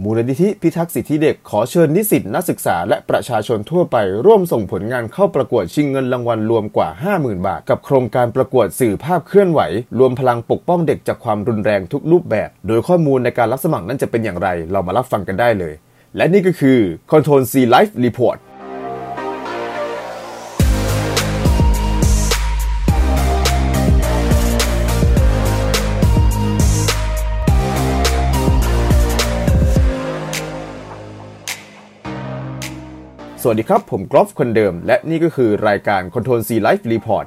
มูลนิธิพิทักษ์สิทธิเด็กขอเชิญนิสิตนักศึกษาและประชาชนทั่วไปร่วมส่งผลงานเข้าประกวดชิงเงินรางวัลรวมกว่า 50,000 บาท กับโครงการประกวดสื่อภาพเคลื่อนไหว รวมพลังปกป้องเด็กจากความรุนแรงทุกรูปแบบ โดยข้อมูลในการรับสมัครนั้นจะเป็นอย่างไร เรามารับฟังกันได้เลย และนี่ก็คือ Control C Life Report สวัสดีครับ ผมกรอฟคนเดิม และนี่ก็คือรายการ Control C Life Report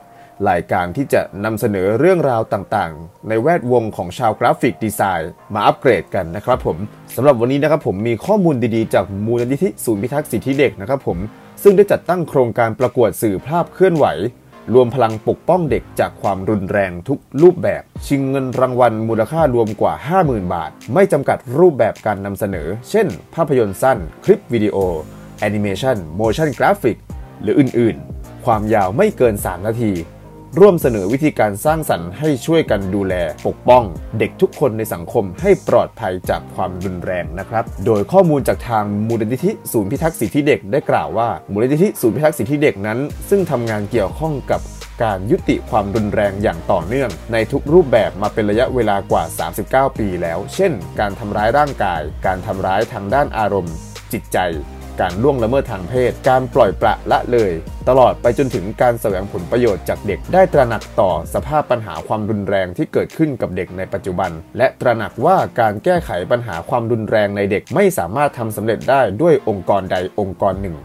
รายการที่จะนำเสนอเรื่องราวต่างๆ ในแวดวงของชาวกราฟิกดีไซน์ มาอัปเกรดกันนะครับผมสำหรับวันนี้นะครับผมมีข้อมูลดีๆ จากมูลนิธิศูนย์พิทักษ์สิทธิเด็กนะครับผมซึ่งได้จัดตั้งโครงการประกวดสื่อภาพเคลื่อนไหว รวมพลังปกป้องเด็กจากความรุนแรงทุกรูปแบบ ชิงเงินรางวัลมูลค่ารวมกว่า 50,000 บาท ไม่จำกัดรูปแบบการนำเสนอ เช่น ภาพยนตร์สั้น คลิปวิดีโอแอ นิเมชัน motion graphic หรืออื่นๆ ความยาวไม่เกิน 3 นาที ร่วมเสนอวิธีการสร้างสรรค์ให้ช่วยกันดูแลปกป้อง เด็กทุกคนในสังคมให้ปลอดภัยจากความรุนแรงนะครับ โดยข้อมูลจากทางมูลนิธิศูนย์พิทักษ์สิทธิเด็กได้กล่าวว่ามูลนิธิศูนย์พิทักษ์สิทธิเด็กนั้น ซึ่งทำงานเกี่ยวข้องกับการยุติความรุนแรงอย่างต่อเนื่อง ในทุกรูปแบบมาเป็นระยะเวลากว่า 39 ปีแล้ว เช่น การทำร้ายร่างกาย การทำร้ายทางด้านอารมณ์ จิตใจ การล่วงละเมิดทางเพศ การปล่อยปละละเลย ตลอดไปจนถึงการแสวงผลประโยชน์จากเด็ก ได้ตระหนักต่อสภาพปัญหาความรุนแรงที่เกิดขึ้นกับเด็กในปัจจุบัน และตระหนักว่าการแก้ไขปัญหาความรุนแรงในเด็กไม่สามารถทำสำเร็จได้ด้วยองค์กรใดองค์กรหนึ่ง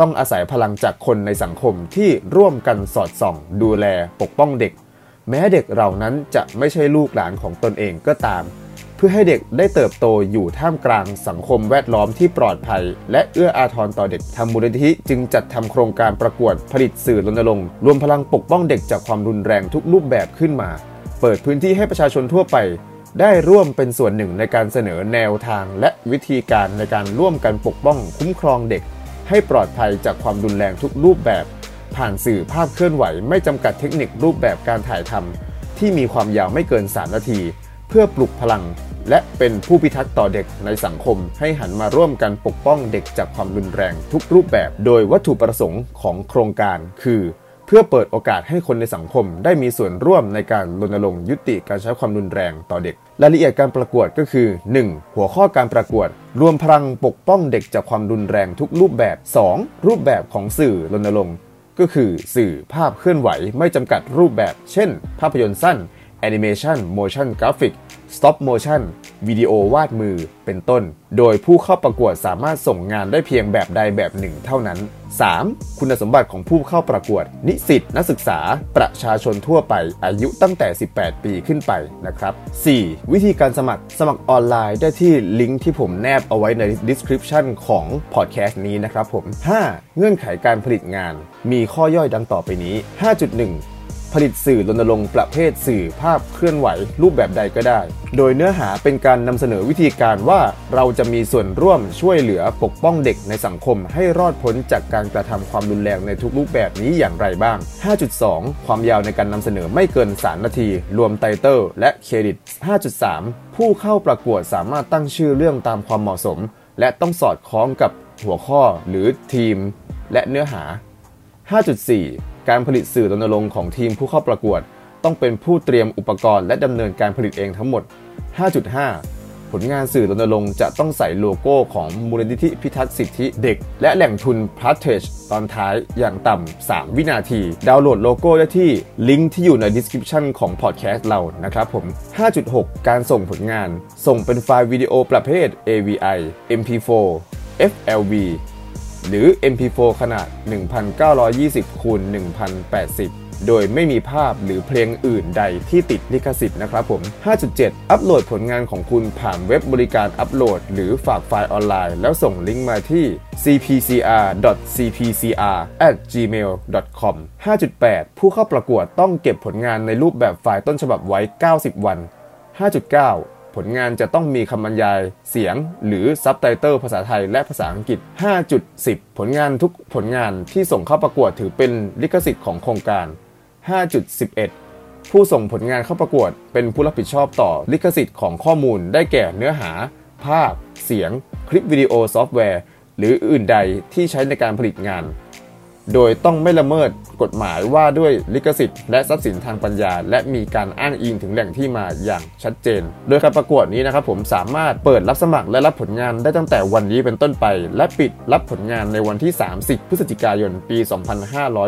ต้องอาศัยพลังจากคนในสังคมที่ร่วมกันสอดส่อง ดูแลปกป้องเด็ก แม้เด็กเหล่านั้นจะไม่ใช่ลูกหลานของตนเองก็ตาม เพื่อให้เด็กได้เติบโตอยู่ท่ามกลางสังคมแวดล้อมที่ปลอดภัย และเอื้ออาทรต่อเด็กทางมูลนิธิจึงจัดทำโครงการประกวดผลิตสื่อรณรงค์รวมพลังปกป้องเด็กจากความรุนแรงทุกรูปแบบขึ้นมา เปิดพื้นที่ให้ประชาชนทั่วไป ได้ร่วมเป็นส่วนหนึ่งในการเสนอแนวทาง และวิธีการในการร่วมกันปกป้องคุ้มครองเด็ก ให้ปลอดภัยจากความรุนแรงทุกรูปแบบ ผ่านสื่อภาพเคลื่อนไหว ไม่จำกัดเทคนิครูปแบบการถ่ายทำที่มีความยาวไม่เกิน 3 นาที เพื่อปลุกพลัง และเป็นผู้พิทักษ์ต่อเด็กในสังคม ให้หันมาร่วมกันปกป้องเด็กจากความรุนแรงทุกรูปแบบ โดยวัตถุประสงค์ของโครงการคือ เพื่อเปิดโอกาสให้คนในสังคม ได้มีส่วนร่วมในการรณรงค์ยุติการใช้ความรุนแรงต่อเด็ก รายละเอียดการประกวดก็คือ 1. หัวข้อการประกวด รวมพลังปกป้องเด็กจากความรุนแรงทุกรูปแบบ 2. รูปแบบของสื่อรณรงค์ก็คือสื่อภาพเคลื่อนไหวไม่จำกัดรูปแบบ เช่น ภาพยนตร์สั้น แอนิเมชัน motion graphic stop motion วิดีโอวาดมือเป็นต้น โดยผู้เข้าประกวดสามารถส่งงานได้เพียงแบบใดแบบหนึ่งเท่านั้น 3. คุณสมบัติของผู้เข้าประกวด นิสิตนักศึกษา ประชาชนทั่วไปอายุตั้งแต่ 18 ปีขึ้นไปนะครับ 4. วิธีการสมัครสมัครออนไลน์ได้ที่ลิงก์ที่ผมแนบเอาไว้ใน description ของ podcast นี้นะครับผม 5. เงื่อนไขการผลิตงาน มีข้อย่อยดังต่อไปนี้ 5.1 ผลิตสื่อรณรงค์ประเภทสื่อภาพเคลื่อนไหวรูปแบบใดก็ได้ โดยเนื้อหาเป็นการนำเสนอวิธีการว่าเราจะมีส่วนร่วมช่วยเหลือปกป้องเด็กในสังคมให้รอดพ้นจากการกระทำความรุนแรงในทุกรูปแบบนี้อย่างไรบ้าง 5.2 ความยาวในการนำเสนอไม่เกิน 3 นาที รวมไตเติลและเครดิต 5.3 ผู้เข้าประกวดสามารถตั้งชื่อเรื่องตามความเหมาะสม และต้องสอดคล้องกับหัวข้อหรือทีม และเนื้อหา 5.4 การผลิตสื่อรณรงค์ของทีมผู้เข้าประกวด ต้องเป็นผู้เตรียมอุปกรณ์และดำเนินการผลิตเองทั้งหมด 5.5 ผลงานสื่อรณรงค์จะต้องใส่โลโก้ของมูลนิธิพิทักษ์สิทธิเด็ก และแหล่งทุนพลัสเทจตอนท้ายอย่างต่ำ 3 วินาที ดาวน์โหลดโลโก้ได้ที่ลิงก์ที่อยู่ใน description ของพอดแคสต์เรานะครับผม 5.6 การส่งผลงาน ส่งเป็นไฟล์วิดีโอประเภท AVI MP4 FLV หรือ MP4 ขนาด 1920คูณ1080 โดยไม่มีภาพหรือเพลงอื่นใดที่ติดลิขสิทธิ์นะครับผม 5.7 อัปโหลดผลงานของคุณผ่านเว็บบริการอัปโหลด หรือฝากไฟล์ออนไลน์ แล้วส่งลิงก์มาที่ cpcr.cpcr@gmail.com 5.8 ผู้เข้าประกวดต้องเก็บผลงานในรูปแบบไฟล์ต้นฉบับไว้ 90 วัน 5.9 ผลงานจะต้องมีคำบรรยายเสียง หรือซับไตเติลภาษาไทยและภาษาอังกฤษ 5.10 ผลงานทุกผลงานที่ส่งเข้าประกวดถือเป็นลิขสิทธิ์ของโครงการ 5.11 ผู้ส่งผลงานเข้าประกวด เป็นผู้รับผิดชอบต่อลิขสิทธิ์ของข้อมูล ได้แก่เนื้อหา ภาพ เสียง คลิปวิดีโอซอฟต์แวร์ หรืออื่นใดที่ใช้ในการผลิตงาน โดยต้องไม่ละเมิดกฎหมายว่าด้วยลิขสิทธิ์และทรัพย์สินทางปัญญา และมีการอ้างอิงถึงแหล่งที่มาอย่างชัดเจน โดยการประกวดนี้นะครับผมสามารถเปิดรับสมัครและรับผลงานได้ตั้งแต่วันนี้เป็นต้นไป และปิดรับผลงานในวันที่ 30 พฤศจิกายน ปี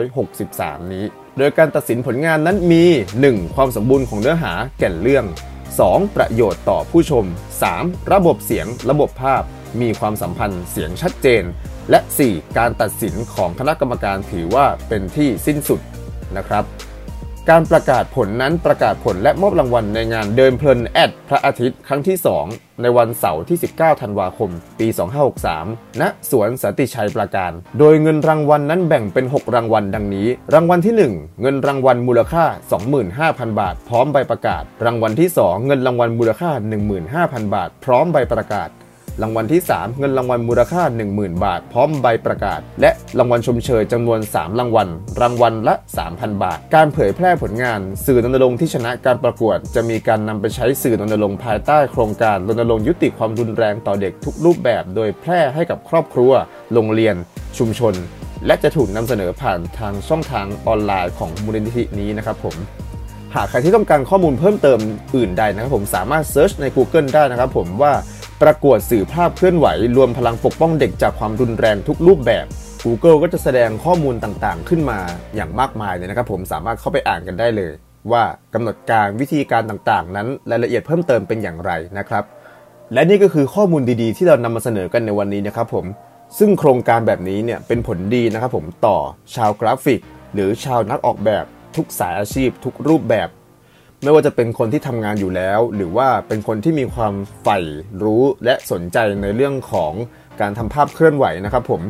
2563 นี้ โดยการตัดสินผลงานนั้นมี 1. ความสมบูรณ์ของเนื้อหาแก่นเรื่อง 2. ประโยชน์ต่อผู้ชม 3. ระบบเสียง ระบบภาพ มีความสัมพันธ์เสียงชัดเจนและ 4. การตัดสินของคณะกรรมการถือว่าเป็นที่สิ้นสุดนะครับ การประกาศผลนั้นประกาศผลและมอบรางวัลในงานเดินเพลินแอดพระอาทิตย์ครั้งที่ 2 ในวันเสาร์ที่ 19 ธันวาคม ปี 2563 ณ สวนสันติชัยประการ โดยเงินรางวัลนนั้นแบ่งเป็น 6 รางวัลดังนี้ รางวัลที่ 1 เงินรางวัลมูลค่า 25,000 บาท พร้อมใบประกาศ รางวัลที่ 2 เงินรางวัลมูลค่า 15,000 บาท พร้อมใบประกาศ รางวัลที่ 3 เงินรางวัลมูลค่า 10,000 บาท พร้อมใบประกาศ และรางวัลชมเชยจำนวน 3 รางวัล รางวัลละ 3,000 บาท การเผยแพร่ผลงาน สื่อรณรงค์ที่ชนะการประกวด จะมีการนำไปใช้สื่อรณรงค์ภายใต้โครงการรณรงค์ยุติความรุนแรงต่อเด็กทุกรูปแบบ โดยแพร่ให้กับครอบครัว โรงเรียน ชุมชน และจะถูกนำเสนอผ่านทางช่องทางออนไลน์ของมูลนิธินี้นะครับผมหากใครที่ต้องการข้อมูลเพิ่มเติมอื่นใดนะครับผมสามารถเซิร์ชใน Google ได้นะครับผมว่า ประกวดสื่อภาพเคลื่อนไหว รวมพลังปกป้องเด็กจากความรุนแรงทุกรูปแบบ Google ก็จะแสดงข้อมูลต่างๆ ขึ้นมาอย่างมากมายเลยนะครับผมสามารถเข้าไปอ่านกันได้เลย ว่ากำหนดการวิธีการต่างๆ นั้นรายละเอียดเพิ่มเติมเป็นอย่างไรนะครับ และนี่ก็คือข้อมูลดีๆ ที่เรานำมาเสนอกันในวันนี้นะครับผมซึ่งโครงการแบบนี้เนี่ยเป็นผลดีนะครับผมต่อชาวกราฟิก หรือชาวนักออกแบบทุกสายอาชีพ ทุกรูปแบบ ไม่ว่าจะเป็นคนที่ทำงานอยู่แล้ว หรือว่าเป็นคนที่มีความใฝ่รู้และสนใจในเรื่องของการทำภาพเคลื่อนไหวนะครับผม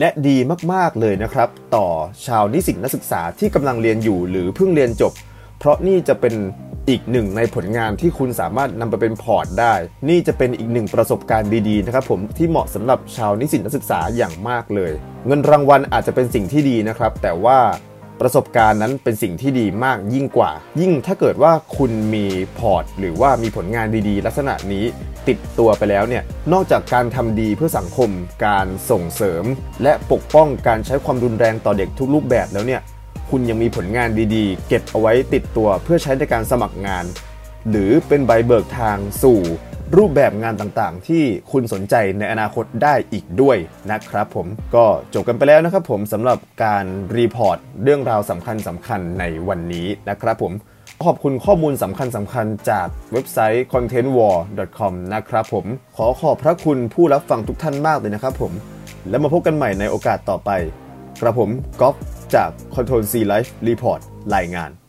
และดีมากๆเลยนะครับ ต่อชาวนิสิตนักศึกษาที่กำลังเรียนอยู่หรือเพิ่งเรียนจบ เพราะนี่จะเป็นอีกหนึ่งในผลงานที่คุณสามารถนำไปเป็น port ได้ นี่จะเป็นอีกหนึ่งประสบการณ์ดีๆนะครับผมที่เหมาะสำหรับชาวนิสิตนักศึกษาอย่างมากเลย เงินรางวัลอาจจะเป็นสิ่งที่ดีนะครับ แต่ว่า ประสบการณ์นั้นเป็นสิ่งที่ดีมากยิ่งกว่า ยิ่งถ้าเกิดว่าคุณมี port หรือว่ามีผลงานดีๆ ลักษณะนี้ติดตัวไปแล้วเนี่ยนอกจากการทำดีเพื่อสังคม การส่งเสริม และปกป้องการใช้ความรุนแรงต่อเด็กทุกรูปแบบแล้วเนี่ยคุณยังมีผลงานดีๆ เก็บเอาไว้ติดตัวเพื่อใช้ในการสมัครงาน หรือเป็นใบเบิกทางสู่ รูปแบบงานต่างๆ ที่คุณสนใจในอนาคตได้อีกด้วยนะครับผมก็จบกันไปแล้วนะครับผมสำหรับการ report เรื่องราวสำคัญสำคัญในวันนี้นะครับผมขอบคุณข้อมูลสำคัญสำคัญจากเว็บไซต์ contestwar.com นะครับผมขอขอบพระคุณผู้รับฟังทุกท่านมากเลยนะครับผมแล้วมาพบกันใหม่ในโอกาสต่อไป กระผมก๊อฟจาก Control C Life Report รายงาน